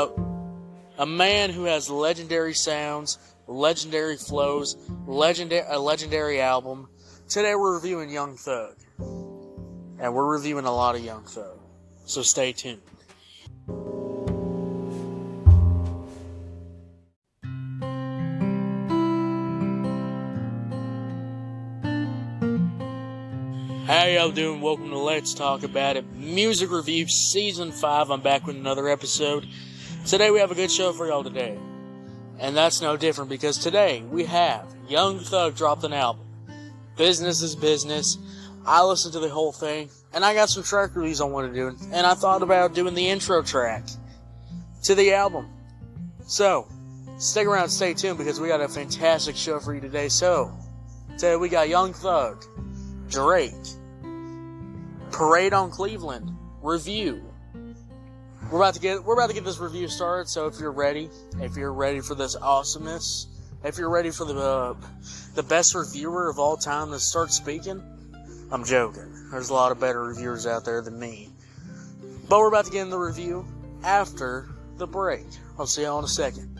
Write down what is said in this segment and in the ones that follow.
a, a man who has legendary sounds, legendary flows, legendary a legendary album. Today we're reviewing Young Thug, and we're reviewing a lot of Young Thug. So stay tuned. How y'all doing? Welcome to Let's Talk About It Music Review Season 5. I'm back with another episode. Today we have a good show for y'all today. And that's no different because today we have Young Thug dropped an album. Business is business. I listened to the whole thing and I got some track reviews I want to do and I thought about doing the intro track to the album. So, stick around, stay tuned because we got a fantastic show for you today. So, today we got Young Thug, Drake, Parade on Cleveland review. We're about to get we're about to get this review started. So if you're ready, if you're ready for this awesomeness, if you're ready for the uh, the best reviewer of all time to start speaking, I'm joking. There's a lot of better reviewers out there than me. But we're about to get in the review after the break. I'll see y'all in a second.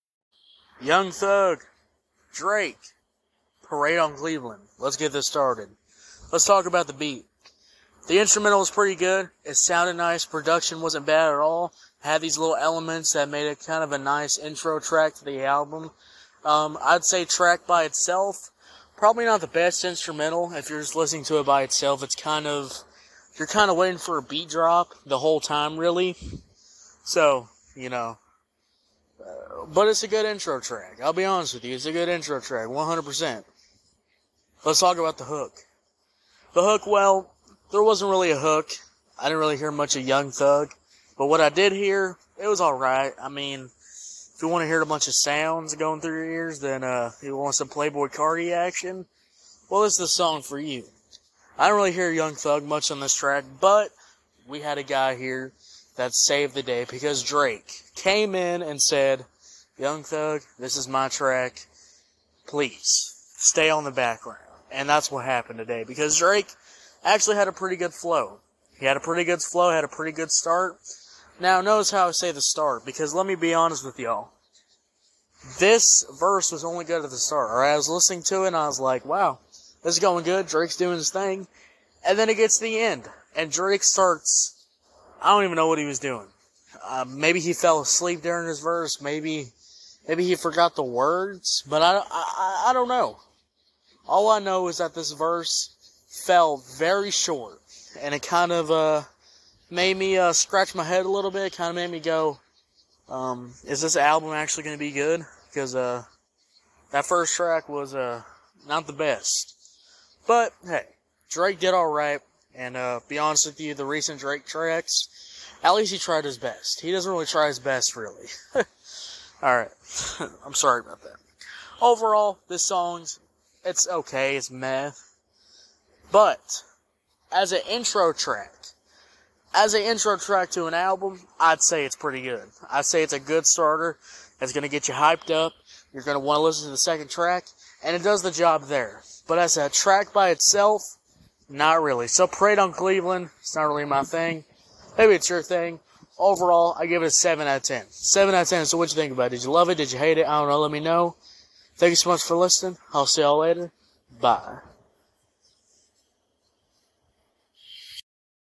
Young Thug, Drake, Parade on Cleveland. Let's get this started. Let's talk about the beat. The instrumental was pretty good. It sounded nice. Production wasn't bad at all. Had these little elements that made it kind of a nice intro track to the album. Um, I'd say track by itself, probably not the best instrumental. If you're just listening to it by itself, it's kind of, you're kind of waiting for a beat drop the whole time, really. So, you know, but it's a good intro track. I'll be honest with you, it's a good intro track, 100%. Let's talk about the hook. The hook, well, there wasn't really a hook. I didn't really hear much of Young Thug. But what I did hear, it was alright. I mean, if you want to hear a bunch of sounds going through your ears, then, uh, you want some Playboi Carti action, well, this is the song for you. I don't really hear Young Thug much on this track, but we had a guy here that saved the day because Drake came in and said, Young Thug, this is my track. Please stay on the background. And that's what happened today because Drake actually had a pretty good flow. He had a pretty good flow, had a pretty good start. Now, notice how I say the start because let me be honest with y'all. This verse was only good at the start. Or I was listening to it and I was like, wow, this is going good. Drake's doing his thing. And then it gets to the end and Drake starts, I don't even know what he was doing. Uh, maybe he fell asleep during his verse. Maybe Maybe he forgot the words, but I, I, I don't know. All I know is that this verse fell very short, and it kind of uh, made me uh, scratch my head a little bit. It kind of made me go, um, "Is this album actually going to be good?" Because uh, that first track was uh, not the best. But hey, Drake did all right, and uh, be honest with you, the recent Drake tracks, at least he tried his best. He doesn't really try his best, really. Alright. I'm sorry about that. Overall, this song's, it's okay, it's meh. But, as an intro track, as an intro track to an album, I'd say it's pretty good. I'd say it's a good starter. It's gonna get you hyped up. You're gonna want to listen to the second track, and it does the job there. But as a track by itself, not really. So Parade on Cleveland, it's not really my thing. Maybe it's your thing overall, I give it a 7 out of 10. 7 out of 10. So what you think about it? Did you love it? Did you hate it? I don't know. Let me know. Thank you so much for listening. I'll see y'all later. Bye.